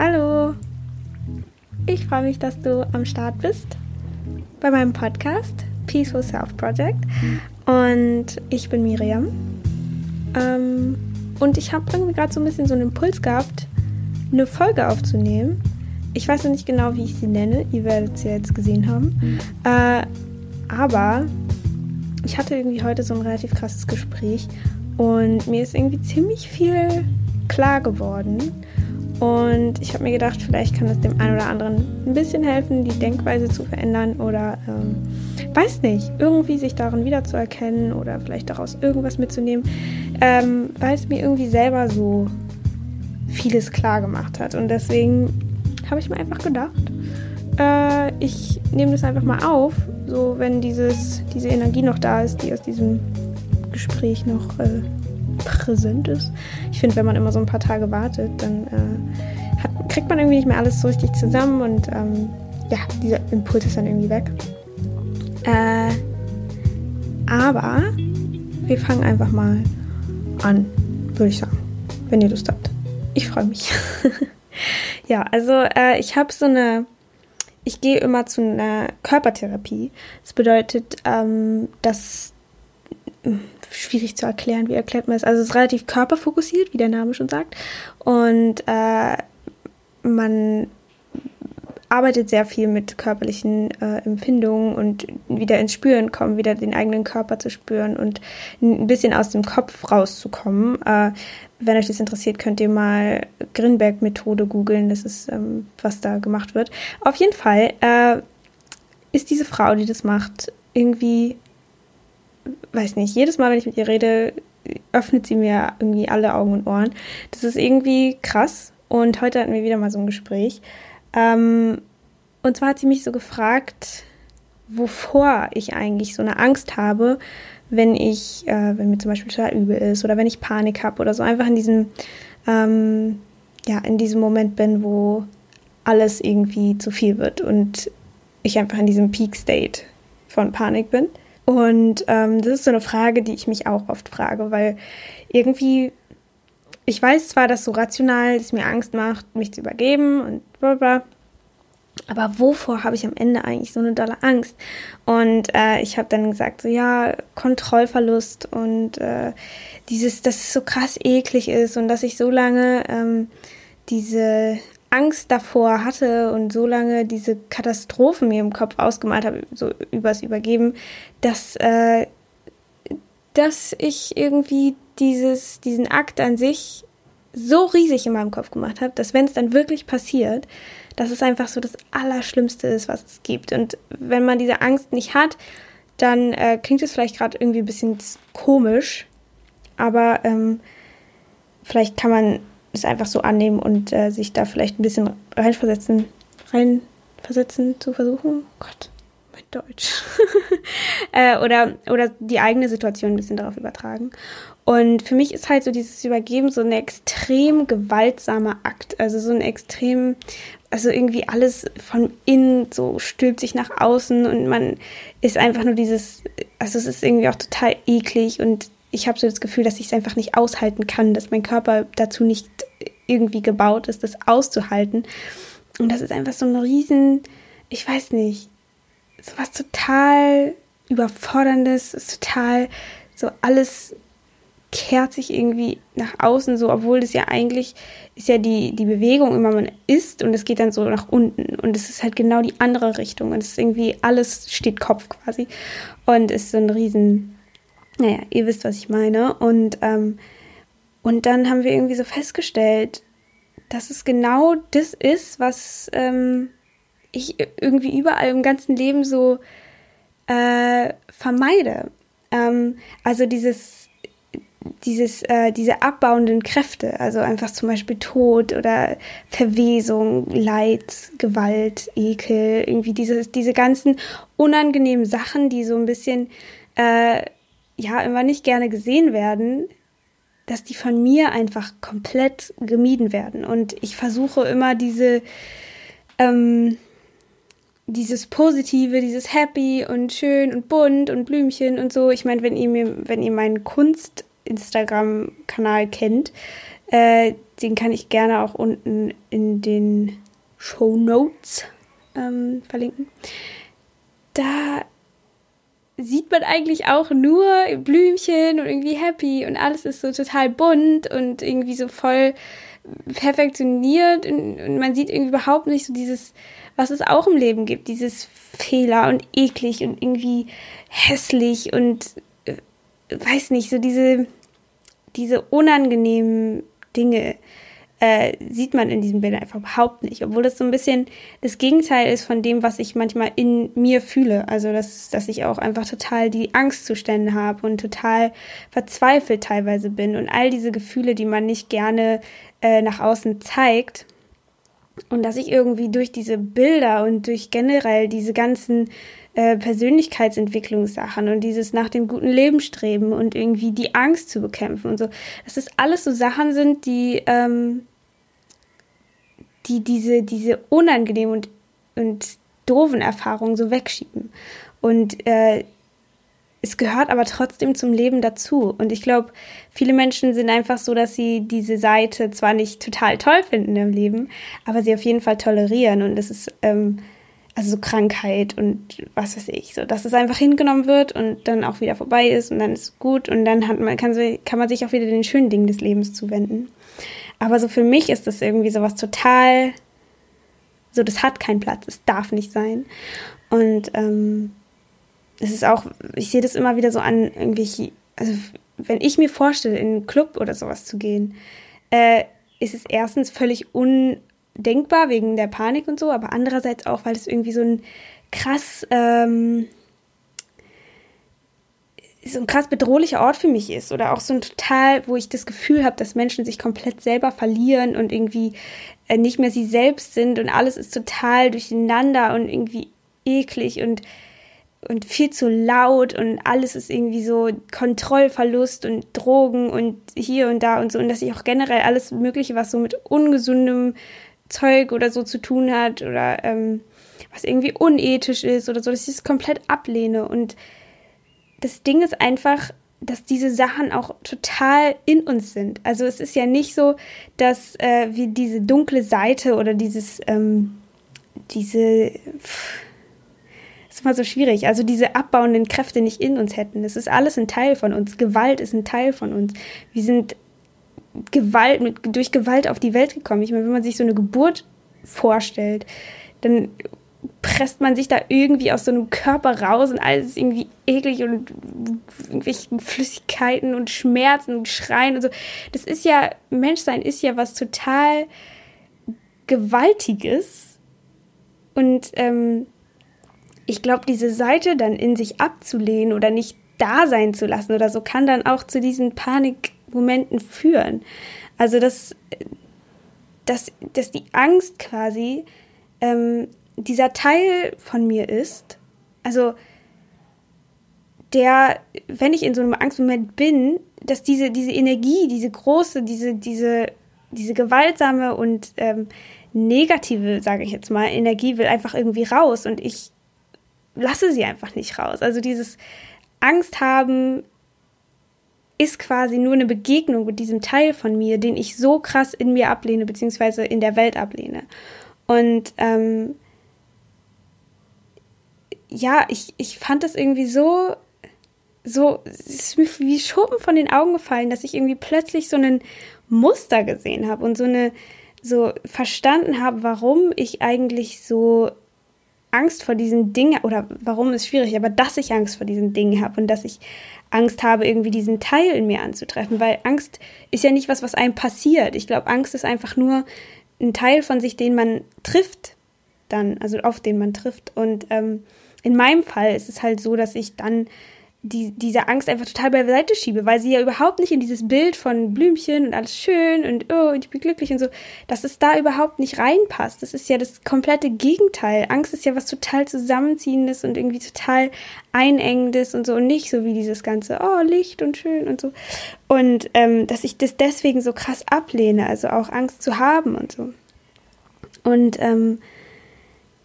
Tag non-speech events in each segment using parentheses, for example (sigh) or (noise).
Hallo! Ich freue mich, dass du am Start bist bei meinem Podcast Peaceful Self Project. Und ich bin Miriam. Ähm, und ich habe irgendwie gerade so ein bisschen so einen Impuls gehabt, eine Folge aufzunehmen. Ich weiß noch nicht genau, wie ich sie nenne. Ihr werdet sie jetzt gesehen haben. Äh, aber ich hatte irgendwie heute so ein relativ krasses Gespräch und mir ist irgendwie ziemlich viel klar geworden. Und ich habe mir gedacht, vielleicht kann es dem einen oder anderen ein bisschen helfen, die Denkweise zu verändern oder ähm, weiß nicht, irgendwie sich darin wiederzuerkennen oder vielleicht daraus irgendwas mitzunehmen, ähm, weil es mir irgendwie selber so vieles klar gemacht hat. Und deswegen habe ich mir einfach gedacht, äh, ich nehme das einfach mal auf, so wenn dieses, diese Energie noch da ist, die aus diesem Gespräch noch äh, präsent ist. Ich finde, wenn man immer so ein paar Tage wartet, dann äh, hat, kriegt man irgendwie nicht mehr alles so richtig zusammen und ähm, ja, dieser Impuls ist dann irgendwie weg. Äh, aber wir fangen einfach mal an, würde ich sagen, wenn ihr Lust habt. Ich freue mich. (laughs) ja, also äh, ich habe so eine, ich gehe immer zu einer Körpertherapie. Das bedeutet, ähm, dass schwierig zu erklären. Wie erklärt man es? Also es ist relativ körperfokussiert, wie der Name schon sagt. Und äh, man arbeitet sehr viel mit körperlichen äh, Empfindungen und wieder ins Spüren kommen, wieder den eigenen Körper zu spüren und ein bisschen aus dem Kopf rauszukommen. Äh, wenn euch das interessiert, könnt ihr mal Grinberg-Methode googeln. Das ist, ähm, was da gemacht wird. Auf jeden Fall äh, ist diese Frau, die das macht, irgendwie weiß nicht, jedes Mal, wenn ich mit ihr rede, öffnet sie mir irgendwie alle Augen und Ohren. Das ist irgendwie krass. Und heute hatten wir wieder mal so ein Gespräch. Ähm, und zwar hat sie mich so gefragt, wovor ich eigentlich so eine Angst habe, wenn ich, äh, wenn mir zum Beispiel total übel ist oder wenn ich Panik habe oder so, einfach in diesem, ähm, ja, in diesem Moment bin, wo alles irgendwie zu viel wird und ich einfach in diesem Peak State von Panik bin. Und ähm, das ist so eine Frage, die ich mich auch oft frage, weil irgendwie, ich weiß zwar, dass so rational es mir Angst macht, mich zu übergeben und bla bla, aber wovor habe ich am Ende eigentlich so eine dolle Angst? Und äh, ich habe dann gesagt, so ja, Kontrollverlust und äh, dieses, dass es so krass eklig ist und dass ich so lange ähm, diese Angst davor hatte und so lange diese Katastrophen mir im Kopf ausgemalt habe, so übers Übergeben, dass, äh, dass ich irgendwie dieses, diesen Akt an sich so riesig in meinem Kopf gemacht habe, dass wenn es dann wirklich passiert, dass es einfach so das Allerschlimmste ist, was es gibt. Und wenn man diese Angst nicht hat, dann äh, klingt es vielleicht gerade irgendwie ein bisschen komisch, aber ähm, vielleicht kann man es einfach so annehmen und äh, sich da vielleicht ein bisschen reinversetzen, reinversetzen zu versuchen. Gott, mein Deutsch. (laughs) äh, oder, oder die eigene Situation ein bisschen darauf übertragen. Und für mich ist halt so dieses Übergeben so ein extrem gewaltsamer Akt. Also so ein extrem, also irgendwie alles von innen so stülpt sich nach außen und man ist einfach nur dieses, also es ist irgendwie auch total eklig und ich habe so das Gefühl, dass ich es einfach nicht aushalten kann, dass mein Körper dazu nicht irgendwie gebaut ist, das auszuhalten. Und das ist einfach so ein riesen, ich weiß nicht, so was total überforderndes, ist total so alles kehrt sich irgendwie nach außen so, obwohl das ja eigentlich ist ja die, die Bewegung immer, man isst und es geht dann so nach unten und es ist halt genau die andere Richtung und es ist irgendwie alles steht Kopf quasi und ist so ein riesen naja, ihr wisst, was ich meine. Und, ähm, und dann haben wir irgendwie so festgestellt, dass es genau das ist, was ähm, ich irgendwie überall im ganzen Leben so äh, vermeide. Ähm, also dieses, dieses, äh, diese abbauenden Kräfte, also einfach zum Beispiel Tod oder Verwesung, Leid, Gewalt, Ekel, irgendwie diese, diese ganzen unangenehmen Sachen, die so ein bisschen äh, ja immer nicht gerne gesehen werden, dass die von mir einfach komplett gemieden werden. Und ich versuche immer diese, ähm, dieses Positive, dieses Happy und schön und bunt und Blümchen und so. Ich meine, wenn ihr wenn ihr meinen Kunst Instagram-Kanal kennt, äh, den kann ich gerne auch unten in den Show Notes ähm, verlinken. Da sieht man eigentlich auch nur Blümchen und irgendwie happy und alles ist so total bunt und irgendwie so voll perfektioniert und, und man sieht irgendwie überhaupt nicht so dieses, was es auch im Leben gibt, dieses Fehler und eklig und irgendwie hässlich und äh, weiß nicht, so diese, diese unangenehmen Dinge äh, sieht man in diesem Bild einfach überhaupt nicht, obwohl das so ein bisschen das Gegenteil ist von dem, was ich manchmal in mir fühle. Also, dass, dass ich auch einfach total die Angstzustände habe und total verzweifelt teilweise bin und all diese Gefühle, die man nicht gerne äh, nach außen zeigt. Und dass ich irgendwie durch diese Bilder und durch generell diese ganzen äh, Persönlichkeitsentwicklungssachen und dieses nach dem guten Leben streben und irgendwie die Angst zu bekämpfen und so, dass das alles so Sachen sind, die, ähm, die diese, diese unangenehmen und, und doofen Erfahrungen so wegschieben. Und äh, es gehört aber trotzdem zum Leben dazu. Und ich glaube, viele Menschen sind einfach so, dass sie diese Seite zwar nicht total toll finden im Leben, aber sie auf jeden Fall tolerieren. Und das ist ähm, also so Krankheit und was weiß ich, so, dass es einfach hingenommen wird und dann auch wieder vorbei ist und dann ist es gut und dann hat man, kann, kann man sich auch wieder den schönen Dingen des Lebens zuwenden. Aber so für mich ist das irgendwie sowas total, so, das hat keinen Platz, es darf nicht sein. Und ähm, es ist auch, ich sehe das immer wieder so an, irgendwie, also wenn ich mir vorstelle, in einen Club oder sowas zu gehen, äh, ist es erstens völlig un denkbar wegen der Panik und so, aber andererseits auch, weil es irgendwie so ein krass, ähm, so ein krass bedrohlicher Ort für mich ist oder auch so ein total, wo ich das Gefühl habe, dass Menschen sich komplett selber verlieren und irgendwie äh, nicht mehr sie selbst sind und alles ist total durcheinander und irgendwie eklig und und viel zu laut und alles ist irgendwie so Kontrollverlust und Drogen und hier und da und so und dass ich auch generell alles Mögliche, was so mit ungesundem Zeug oder so zu tun hat oder ähm, was irgendwie unethisch ist oder so, dass ich es komplett ablehne. Und das Ding ist einfach, dass diese Sachen auch total in uns sind. Also es ist ja nicht so, dass äh, wir diese dunkle Seite oder dieses, ähm, diese, pff, ist immer so schwierig, also diese abbauenden Kräfte nicht in uns hätten. Das ist alles ein Teil von uns. Gewalt ist ein Teil von uns. Wir sind Gewalt, mit, durch Gewalt auf die Welt gekommen. Ich meine, wenn man sich so eine Geburt vorstellt, dann presst man sich da irgendwie aus so einem Körper raus und alles ist irgendwie eklig und irgendwelche Flüssigkeiten und Schmerzen und Schreien und so. Das ist ja, Menschsein ist ja was total Gewaltiges. Und ähm, ich glaube, diese Seite dann in sich abzulehnen oder nicht da sein zu lassen oder so, kann dann auch zu diesen Panik Momenten führen. Also dass, dass, dass die Angst quasi ähm, dieser Teil von mir ist, also der, wenn ich in so einem Angstmoment bin, dass diese, diese Energie, diese große, diese, diese, diese gewaltsame und ähm, negative, sage ich jetzt mal, Energie will einfach irgendwie raus und ich lasse sie einfach nicht raus. Also dieses Angst haben, ist quasi nur eine Begegnung mit diesem Teil von mir, den ich so krass in mir ablehne, beziehungsweise in der Welt ablehne. Und ähm, ja, ich, ich fand das irgendwie so, so, es ist mir wie Schuppen von den Augen gefallen, dass ich irgendwie plötzlich so ein Muster gesehen habe und so eine, so verstanden habe, warum ich eigentlich so Angst vor diesen Dingen, oder warum ist schwierig, aber dass ich Angst vor diesen Dingen habe und dass ich Angst habe, irgendwie diesen Teil in mir anzutreffen, weil Angst ist ja nicht was, was einem passiert. Ich glaube, Angst ist einfach nur ein Teil von sich, den man trifft, dann, also auf den man trifft. Und ähm, in meinem Fall ist es halt so, dass ich dann die, diese Angst einfach total beiseite schiebe, weil sie ja überhaupt nicht in dieses Bild von Blümchen und alles schön und oh, ich bin glücklich und so, dass es da überhaupt nicht reinpasst. Das ist ja das komplette Gegenteil. Angst ist ja was total Zusammenziehendes und irgendwie total Einengendes und so und nicht so wie dieses ganze, oh, Licht und schön und so. Und ähm, dass ich das deswegen so krass ablehne, also auch Angst zu haben und so. Und ähm,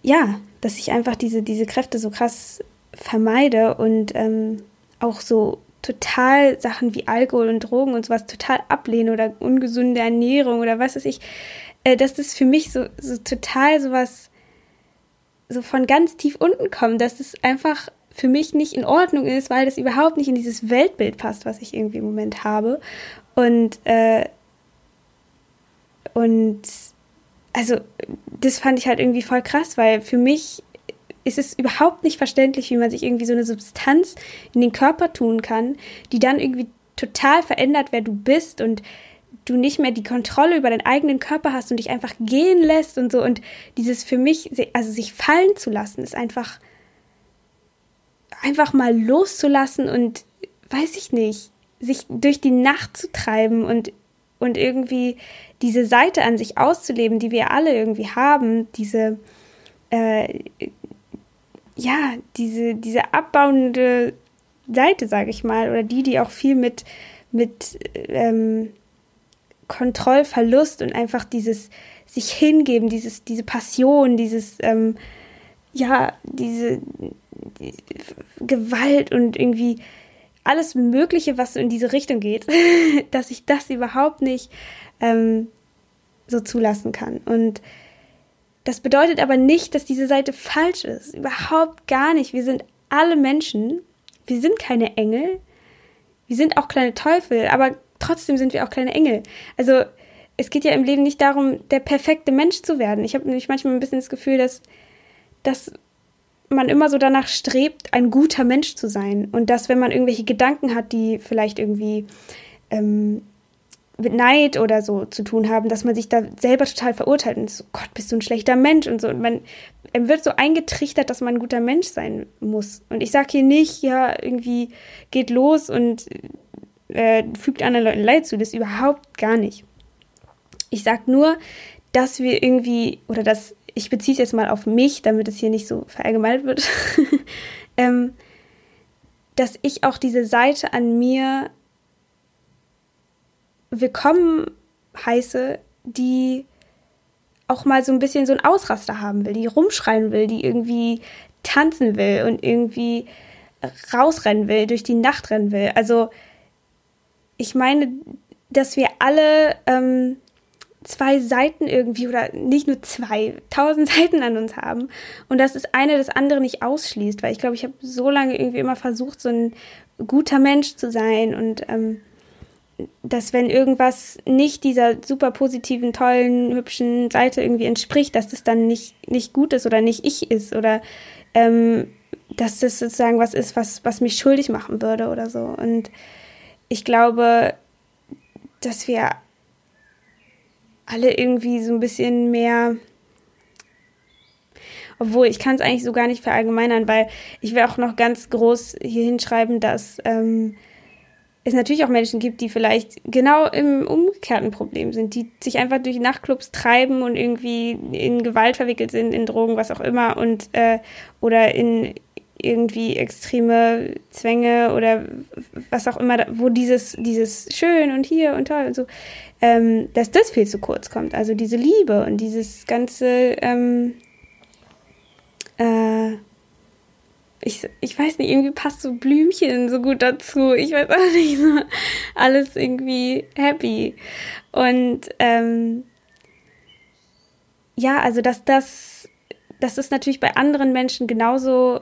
ja, dass ich einfach diese, diese Kräfte so krass vermeide und ähm, auch so total Sachen wie Alkohol und Drogen und sowas total ablehne oder ungesunde Ernährung oder was weiß ich, äh, dass das für mich so, so total sowas so von ganz tief unten kommt, dass das einfach für mich nicht in Ordnung ist, weil das überhaupt nicht in dieses Weltbild passt, was ich irgendwie im Moment habe. Und, äh, und also das fand ich halt irgendwie voll krass, weil für mich ist es überhaupt nicht verständlich, wie man sich irgendwie so eine Substanz in den Körper tun kann, die dann irgendwie total verändert, wer du bist und du nicht mehr die Kontrolle über deinen eigenen Körper hast und dich einfach gehen lässt und so. Und dieses für mich, also sich fallen zu lassen, ist einfach, einfach mal loszulassen und, weiß ich nicht, sich durch die Nacht zu treiben und, und irgendwie diese Seite an sich auszuleben, die wir alle irgendwie haben, diese, äh, ja, diese, diese abbauende Seite, sage ich mal, oder die, die auch viel mit, mit ähm, Kontrollverlust und einfach dieses sich hingeben, dieses, diese Passion, dieses, ähm, ja, diese die Gewalt und irgendwie alles Mögliche, was in diese Richtung geht, (laughs) dass ich das überhaupt nicht ähm, so zulassen kann. Und das bedeutet aber nicht, dass diese Seite falsch ist. Überhaupt gar nicht. Wir sind alle Menschen. Wir sind keine Engel. Wir sind auch kleine Teufel, aber trotzdem sind wir auch kleine Engel. Also es geht ja im Leben nicht darum, der perfekte Mensch zu werden. Ich habe nämlich manchmal ein bisschen das Gefühl, dass, dass man immer so danach strebt, ein guter Mensch zu sein. Und dass, wenn man irgendwelche Gedanken hat, die vielleicht irgendwie ähm, mit Neid oder so zu tun haben, dass man sich da selber total verurteilt und so, Gott, bist du ein schlechter Mensch und so. Und man wird so eingetrichtert, dass man ein guter Mensch sein muss. Und ich sage hier nicht, ja, irgendwie geht los und äh, fügt anderen Leuten Leid zu. Das überhaupt gar nicht. Ich sage nur, dass wir irgendwie, oder dass, ich beziehe es jetzt mal auf mich, damit es hier nicht so verallgemeinert wird, (laughs) ähm, dass ich auch diese Seite an mir willkommen heiße, die auch mal so ein bisschen so ein Ausraster haben will, die rumschreien will, die irgendwie tanzen will und irgendwie rausrennen will, durch die Nacht rennen will. Also ich meine, dass wir alle ähm, zwei Seiten irgendwie oder nicht nur zwei, tausend (laughs) Seiten an uns haben und dass das eine das andere nicht ausschließt, weil ich glaube, ich habe so lange irgendwie immer versucht, so ein guter Mensch zu sein und ähm, dass wenn irgendwas nicht dieser super positiven, tollen, hübschen Seite irgendwie entspricht, dass das dann nicht, nicht gut ist oder nicht ich ist oder ähm, dass das sozusagen was ist, was, was mich schuldig machen würde oder so. Und ich glaube, dass wir alle irgendwie so ein bisschen mehr obwohl ich kann es eigentlich so gar nicht verallgemeinern, weil ich will auch noch ganz groß hier hinschreiben, dass ähm, es natürlich auch Menschen gibt, die vielleicht genau im umgekehrten Problem sind, die sich einfach durch Nachtclubs treiben und irgendwie in Gewalt verwickelt sind, in Drogen, was auch immer, und äh, oder in irgendwie extreme Zwänge oder was auch immer, wo dieses, dieses schön und hier und toll und so, ähm, dass das viel zu kurz kommt. Also diese Liebe und dieses ganze, ähm, äh, ich, ich weiß nicht, irgendwie passt so Blümchen so gut dazu. Ich weiß auch nicht, so alles irgendwie happy. Und ähm, ja, also dass das, das natürlich bei anderen Menschen genauso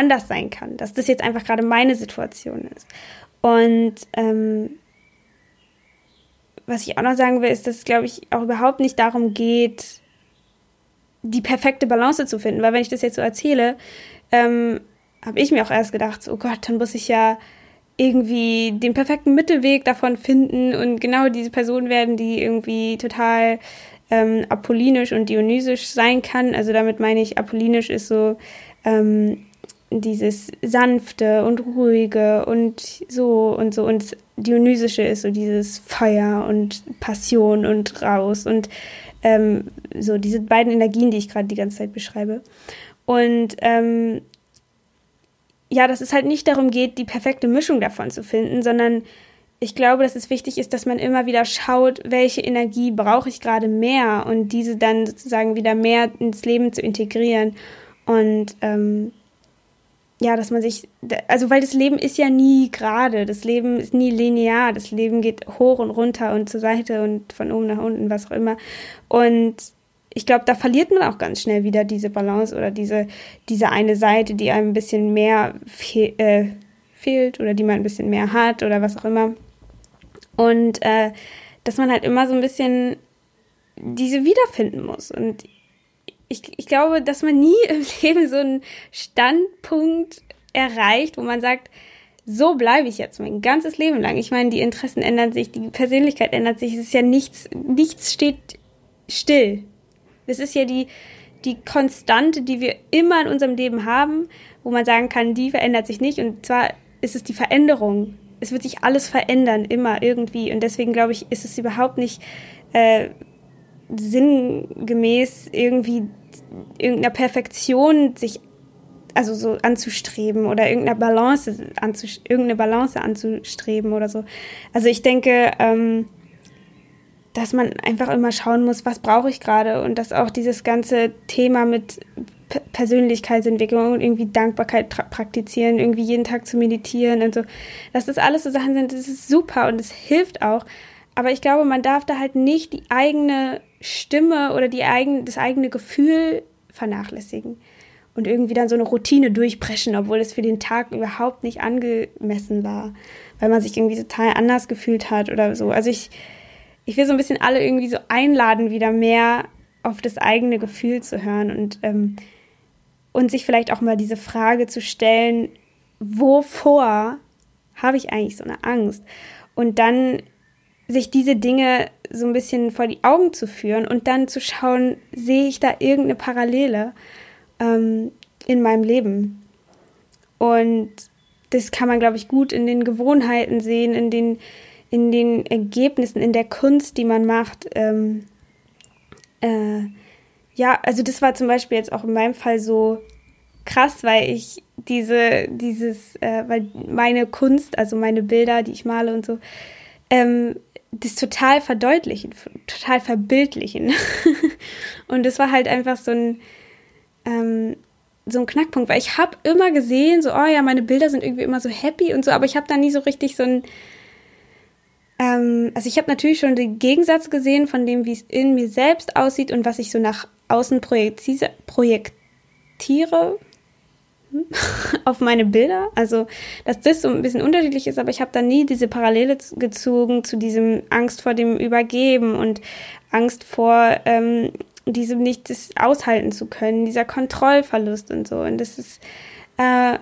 anders sein kann, dass das jetzt einfach gerade meine Situation ist. Und ähm, was ich auch noch sagen will, ist, dass es, glaube ich, auch überhaupt nicht darum geht, die perfekte Balance zu finden. Weil wenn ich das jetzt so erzähle, ähm, habe ich mir auch erst gedacht, oh Gott, dann muss ich ja irgendwie den perfekten Mittelweg davon finden und genau diese Person werden, die irgendwie total ähm, apollinisch und dionysisch sein kann. Also damit meine ich, apollinisch ist so ähm, dieses sanfte und ruhige und so und so und dionysische ist so dieses Feuer und Passion und raus und ähm, so diese beiden Energien, die ich gerade die ganze Zeit beschreibe. Und ähm, ja, dass es halt nicht darum geht, die perfekte Mischung davon zu finden, sondern ich glaube, dass es wichtig ist, dass man immer wieder schaut, welche Energie brauche ich gerade mehr und diese dann sozusagen wieder mehr ins Leben zu integrieren. Und ähm, ja, dass man sich, also weil das Leben ist ja nie gerade, das Leben ist nie linear, das Leben geht hoch und runter und zur Seite und von oben nach unten, was auch immer. Und ich glaube, da verliert man auch ganz schnell wieder diese Balance oder diese, diese eine Seite, die einem ein bisschen mehr fe äh, fehlt oder die man ein bisschen mehr hat oder was auch immer. Und äh, dass man halt immer so ein bisschen diese wiederfinden muss. Und ich, ich glaube, dass man nie (laughs) im Leben so einen Standpunkt erreicht, wo man sagt, so bleibe ich jetzt mein ganzes Leben lang. Ich meine, die Interessen ändern sich, die Persönlichkeit ändert sich. Es ist ja nichts, nichts steht still. Es ist ja die, die Konstante, die wir immer in unserem Leben haben, wo man sagen kann, die verändert sich nicht. Und zwar ist es die Veränderung. Es wird sich alles verändern, immer irgendwie. Und deswegen glaube ich, ist es überhaupt nicht äh, sinngemäß irgendwie irgendeiner Perfektion sich also so anzustreben oder irgendeiner Balance irgendeine Balance anzustreben oder so. Also ich denke, ähm, dass man einfach immer schauen muss, was brauche ich gerade und dass auch dieses ganze Thema mit P Persönlichkeitsentwicklung und irgendwie Dankbarkeit praktizieren, irgendwie jeden Tag zu meditieren und so, dass das alles so Sachen sind, das ist super und es hilft auch. Aber ich glaube, man darf da halt nicht die eigene Stimme oder die eigen, das eigene Gefühl vernachlässigen und irgendwie dann so eine Routine durchbrechen, obwohl es für den Tag überhaupt nicht angemessen war, weil man sich irgendwie total anders gefühlt hat oder so. Also ich, ich will so ein bisschen alle irgendwie so einladen, wieder mehr auf das eigene Gefühl zu hören und, ähm, und sich vielleicht auch mal diese Frage zu stellen, wovor habe ich eigentlich so eine Angst? Und dann sich diese Dinge so ein bisschen vor die Augen zu führen und dann zu schauen, sehe ich da irgendeine Parallele ähm, in meinem Leben. Und das kann man, glaube ich, gut in den Gewohnheiten sehen, in den, in den Ergebnissen, in der Kunst, die man macht. Ähm, äh, ja, also das war zum Beispiel jetzt auch in meinem Fall so krass, weil ich diese, dieses, äh, weil meine Kunst, also meine Bilder, die ich male und so, ähm, das total verdeutlichen, total verbildlichen. (laughs) und das war halt einfach so ein, ähm, so ein Knackpunkt, weil ich habe immer gesehen, so, oh ja, meine Bilder sind irgendwie immer so happy und so, aber ich habe da nie so richtig so ein, ähm, also ich habe natürlich schon den Gegensatz gesehen von dem, wie es in mir selbst aussieht und was ich so nach außen projektiere, (laughs) auf meine Bilder. Also, dass das so ein bisschen unterschiedlich ist, aber ich habe da nie diese Parallele gezogen zu diesem Angst vor dem Übergeben und Angst vor ähm, diesem nicht das aushalten zu können, dieser Kontrollverlust und so. Und das ist, äh,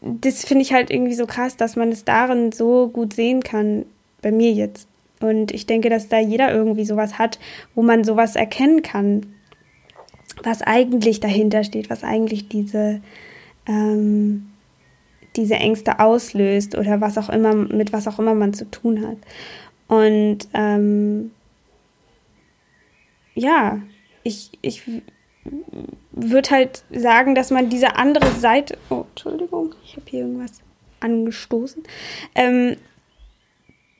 das finde ich halt irgendwie so krass, dass man es darin so gut sehen kann, bei mir jetzt. Und ich denke, dass da jeder irgendwie sowas hat, wo man sowas erkennen kann was eigentlich dahinter steht, was eigentlich diese, ähm, diese Ängste auslöst oder was auch immer, mit was auch immer man zu tun hat. Und ähm, ja, ich, ich würde halt sagen, dass man diese andere Seite. Oh, Entschuldigung, ich habe hier irgendwas angestoßen. Ähm,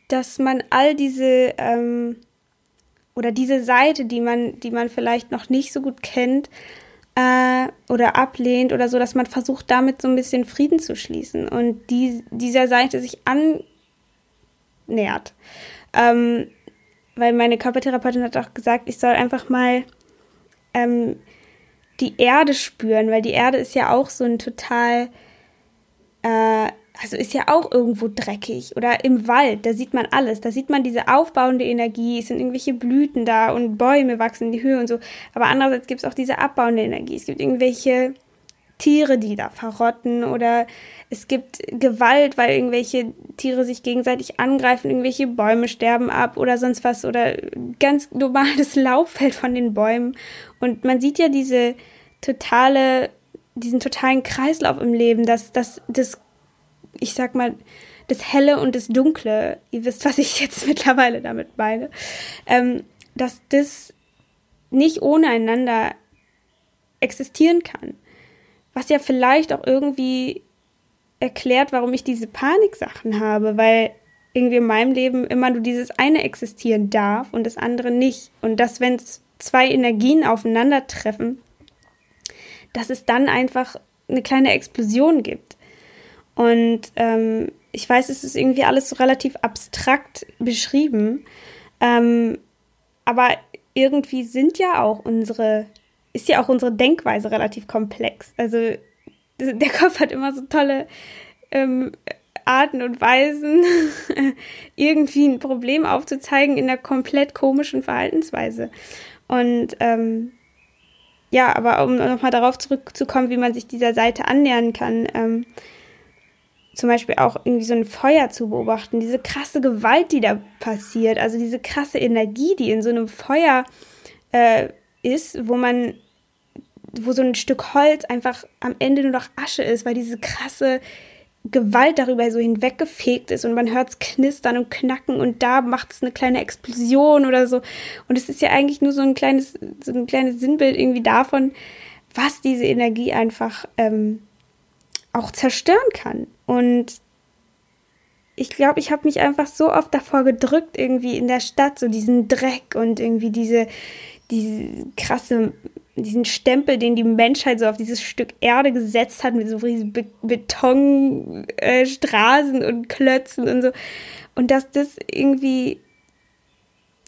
dass man all diese ähm, oder diese Seite, die man, die man vielleicht noch nicht so gut kennt äh, oder ablehnt oder so, dass man versucht, damit so ein bisschen Frieden zu schließen und die, dieser Seite sich annähert. Ähm, weil meine Körpertherapeutin hat auch gesagt, ich soll einfach mal ähm, die Erde spüren, weil die Erde ist ja auch so ein total äh, also ist ja auch irgendwo dreckig. Oder im Wald, da sieht man alles. Da sieht man diese aufbauende Energie. Es sind irgendwelche Blüten da und Bäume wachsen in die Höhe und so. Aber andererseits gibt es auch diese abbauende Energie. Es gibt irgendwelche Tiere, die da verrotten oder es gibt Gewalt, weil irgendwelche Tiere sich gegenseitig angreifen, irgendwelche Bäume sterben ab oder sonst was oder ganz normales (laughs) Laub fällt von den Bäumen. Und man sieht ja diese totale, diesen totalen Kreislauf im Leben, dass, dass das ich sag mal, das Helle und das Dunkle, ihr wisst, was ich (laughs) jetzt mittlerweile damit meine, ähm, dass das nicht ohne einander existieren kann. Was ja vielleicht auch irgendwie erklärt, warum ich diese Paniksachen habe, weil irgendwie in meinem Leben immer nur dieses eine existieren darf und das andere nicht. Und dass, wenn zwei Energien aufeinandertreffen, dass es dann einfach eine kleine Explosion gibt. Und ähm, ich weiß, es ist irgendwie alles so relativ abstrakt beschrieben, ähm, aber irgendwie sind ja auch unsere, ist ja auch unsere Denkweise relativ komplex. Also (laughs) der Kopf hat immer so tolle ähm, Arten und Weisen, (laughs) irgendwie ein Problem aufzuzeigen in einer komplett komischen Verhaltensweise. Und ähm, ja, aber um nochmal darauf zurückzukommen, wie man sich dieser Seite annähern kann, ähm, zum Beispiel auch irgendwie so ein Feuer zu beobachten, diese krasse Gewalt, die da passiert, also diese krasse Energie, die in so einem Feuer äh, ist, wo man, wo so ein Stück Holz einfach am Ende nur noch Asche ist, weil diese krasse Gewalt darüber so hinweggefegt ist und man hört es knistern und knacken und da macht es eine kleine Explosion oder so. Und es ist ja eigentlich nur so ein kleines, so ein kleines Sinnbild irgendwie davon, was diese Energie einfach ähm, auch zerstören kann. Und ich glaube, ich habe mich einfach so oft davor gedrückt, irgendwie in der Stadt, so diesen Dreck und irgendwie diese, diese krasse diesen Stempel, den die Menschheit so auf dieses Stück Erde gesetzt hat, mit so riesigen Be Betonstraßen äh, und Klötzen und so. Und dass das irgendwie,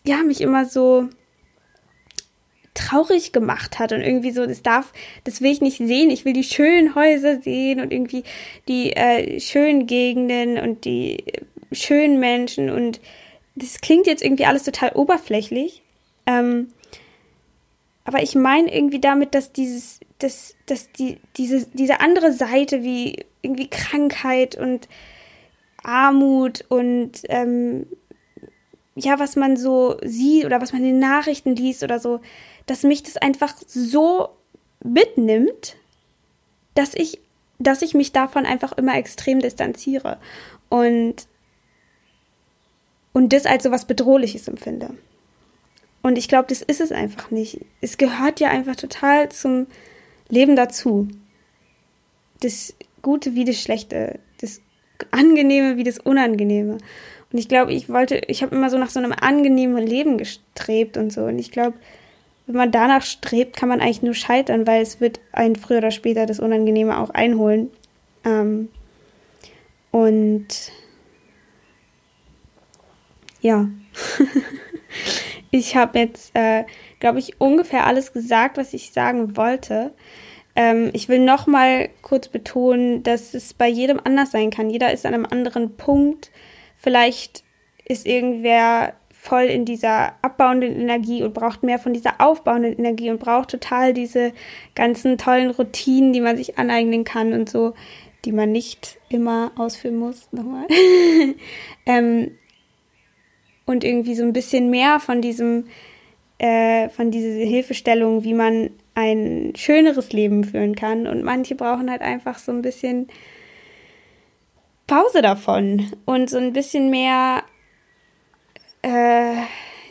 ja, mich immer so traurig gemacht hat und irgendwie so, das darf, das will ich nicht sehen. Ich will die schönen Häuser sehen und irgendwie die äh, schönen Gegenden und die schönen Menschen und das klingt jetzt irgendwie alles total oberflächlich. Ähm, aber ich meine irgendwie damit, dass dieses, dass, dass die, diese, diese andere Seite wie irgendwie Krankheit und Armut und ähm, ja, was man so sieht oder was man in den Nachrichten liest oder so, dass mich das einfach so mitnimmt, dass ich, dass ich mich davon einfach immer extrem distanziere und, und das als so was Bedrohliches empfinde. Und ich glaube, das ist es einfach nicht. Es gehört ja einfach total zum Leben dazu. Das Gute wie das Schlechte, das Angenehme wie das Unangenehme. Und ich glaube, ich wollte, ich habe immer so nach so einem angenehmen Leben gestrebt und so. Und ich glaube, wenn man danach strebt, kann man eigentlich nur scheitern, weil es wird einen früher oder später das Unangenehme auch einholen. Ähm, und ja. (laughs) Ich habe jetzt, äh, glaube ich, ungefähr alles gesagt, was ich sagen wollte. Ähm, ich will noch mal kurz betonen, dass es bei jedem anders sein kann. Jeder ist an einem anderen Punkt. Vielleicht ist irgendwer voll in dieser abbauenden Energie und braucht mehr von dieser aufbauenden Energie und braucht total diese ganzen tollen Routinen, die man sich aneignen kann und so, die man nicht immer ausführen muss. Nochmal. (laughs) ähm, und irgendwie so ein bisschen mehr von diesem, äh, von dieser Hilfestellung, wie man ein schöneres Leben führen kann. Und manche brauchen halt einfach so ein bisschen Pause davon und so ein bisschen mehr, äh,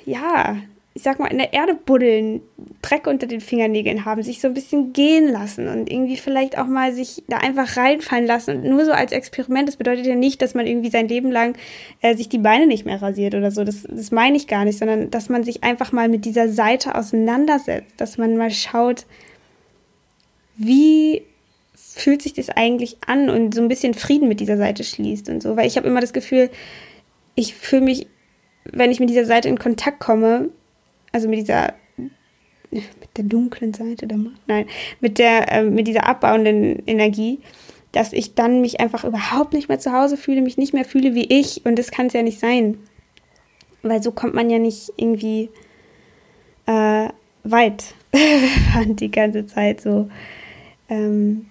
ja, ich sag mal, in der Erde buddeln, Dreck unter den Fingernägeln haben, sich so ein bisschen gehen lassen und irgendwie vielleicht auch mal sich da einfach reinfallen lassen und nur so als Experiment. Das bedeutet ja nicht, dass man irgendwie sein Leben lang äh, sich die Beine nicht mehr rasiert oder so. Das, das meine ich gar nicht, sondern dass man sich einfach mal mit dieser Seite auseinandersetzt, dass man mal schaut, wie fühlt sich das eigentlich an und so ein bisschen Frieden mit dieser Seite schließt und so. Weil ich habe immer das Gefühl, ich fühle mich, wenn ich mit dieser Seite in Kontakt komme, also mit dieser mit der dunklen Seite der Macht, nein, mit der äh, mit dieser abbauenden Energie, dass ich dann mich einfach überhaupt nicht mehr zu Hause fühle, mich nicht mehr fühle wie ich. Und das kann es ja nicht sein, weil so kommt man ja nicht irgendwie äh, weit, (laughs) die ganze Zeit so ähm,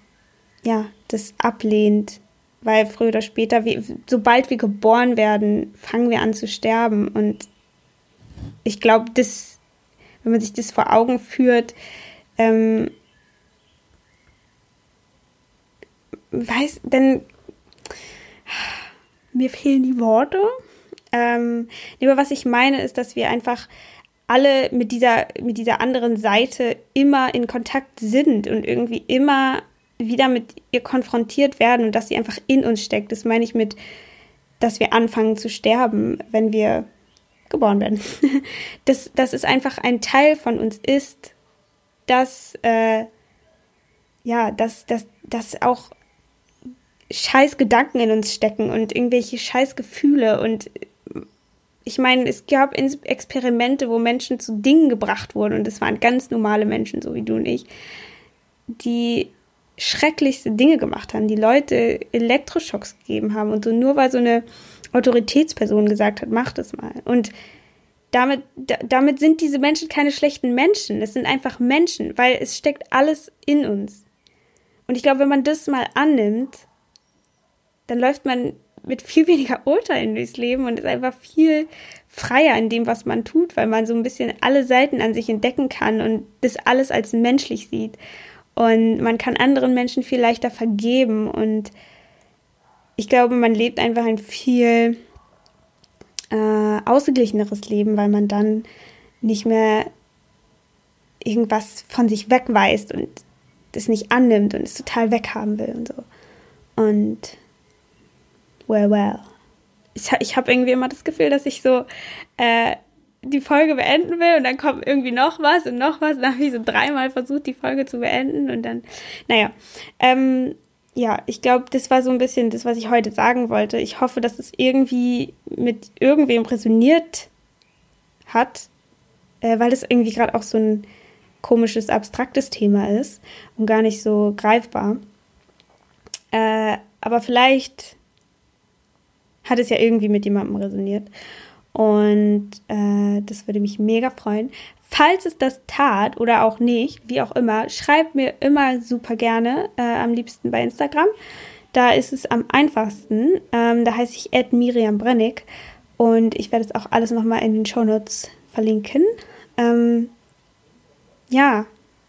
ja das ablehnt, weil früher oder später, wie, sobald wir geboren werden, fangen wir an zu sterben und ich glaube, das, wenn man sich das vor Augen führt, ähm, weiß, denn mir fehlen die Worte. Ähm, aber was ich meine, ist, dass wir einfach alle mit dieser, mit dieser anderen Seite immer in Kontakt sind und irgendwie immer wieder mit ihr konfrontiert werden und dass sie einfach in uns steckt. Das meine ich mit, dass wir anfangen zu sterben, wenn wir geboren werden. (laughs) dass, dass es einfach ein Teil von uns ist, dass, äh, ja, dass, dass dass auch scheiß Gedanken in uns stecken und irgendwelche scheiß Gefühle und ich meine, es gab Experimente, wo Menschen zu Dingen gebracht wurden und es waren ganz normale Menschen, so wie du und ich, die schrecklichste Dinge gemacht haben, die Leute Elektroschocks gegeben haben und so nur weil so eine Autoritätsperson gesagt hat, mach das mal. Und damit, damit sind diese Menschen keine schlechten Menschen. Es sind einfach Menschen, weil es steckt alles in uns. Und ich glaube, wenn man das mal annimmt, dann läuft man mit viel (laughs) weniger Urteilen durchs Leben und ist einfach viel freier in dem, was man tut, weil man so ein bisschen alle Seiten an sich entdecken kann und das alles als menschlich sieht. Und man kann anderen Menschen viel leichter vergeben und ich glaube, man lebt einfach ein viel äh, ausgeglicheneres Leben, weil man dann nicht mehr irgendwas von sich wegweist und das nicht annimmt und es total weghaben will und so. Und well, well. Ich, ich habe irgendwie immer das Gefühl, dass ich so äh, die Folge beenden will und dann kommt irgendwie noch was und noch was. Dann habe ich so dreimal versucht, die Folge zu beenden und dann, naja. Ähm, ja, ich glaube, das war so ein bisschen das, was ich heute sagen wollte. Ich hoffe, dass es irgendwie mit irgendwem resoniert hat, äh, weil das irgendwie gerade auch so ein komisches, abstraktes Thema ist und gar nicht so greifbar. Äh, aber vielleicht hat es ja irgendwie mit jemandem resoniert. Und äh, das würde mich mega freuen. Falls es das tat oder auch nicht, wie auch immer, schreibt mir immer super gerne, äh, am liebsten bei Instagram. Da ist es am einfachsten. Ähm, da heiße ich Ed Miriam Brennig und ich werde es auch alles nochmal in den Shownotes verlinken. Ähm, ja,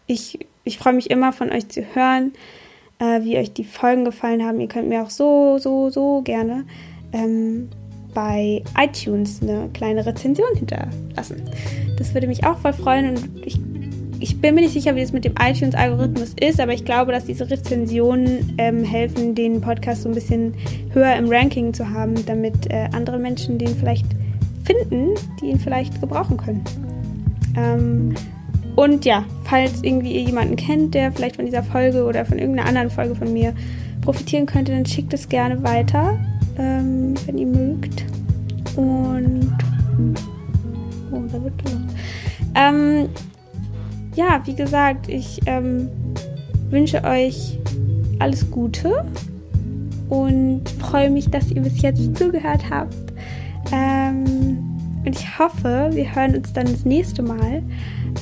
ich, ich freue mich immer von euch zu hören, äh, wie euch die Folgen gefallen haben. Ihr könnt mir auch so, so, so gerne ähm, bei iTunes eine kleine Rezension hinterlassen. Das würde mich auch voll freuen und ich, ich bin mir nicht sicher, wie es mit dem iTunes-Algorithmus ist, aber ich glaube, dass diese Rezensionen ähm, helfen, den Podcast so ein bisschen höher im Ranking zu haben, damit äh, andere Menschen den vielleicht finden, die ihn vielleicht gebrauchen können. Ähm, und ja, falls irgendwie ihr jemanden kennt, der vielleicht von dieser Folge oder von irgendeiner anderen Folge von mir profitieren könnte, dann schickt es gerne weiter ähm, wenn ihr mögt. Und oh, da wird ähm, ja, wie gesagt, ich ähm, wünsche euch alles Gute und freue mich, dass ihr bis jetzt zugehört habt. Ähm, und ich hoffe, wir hören uns dann das nächste Mal.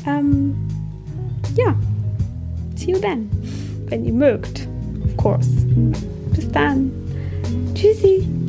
Ähm, ja, see you then, wenn ihr mögt, of course. Bis dann. Tschüssi.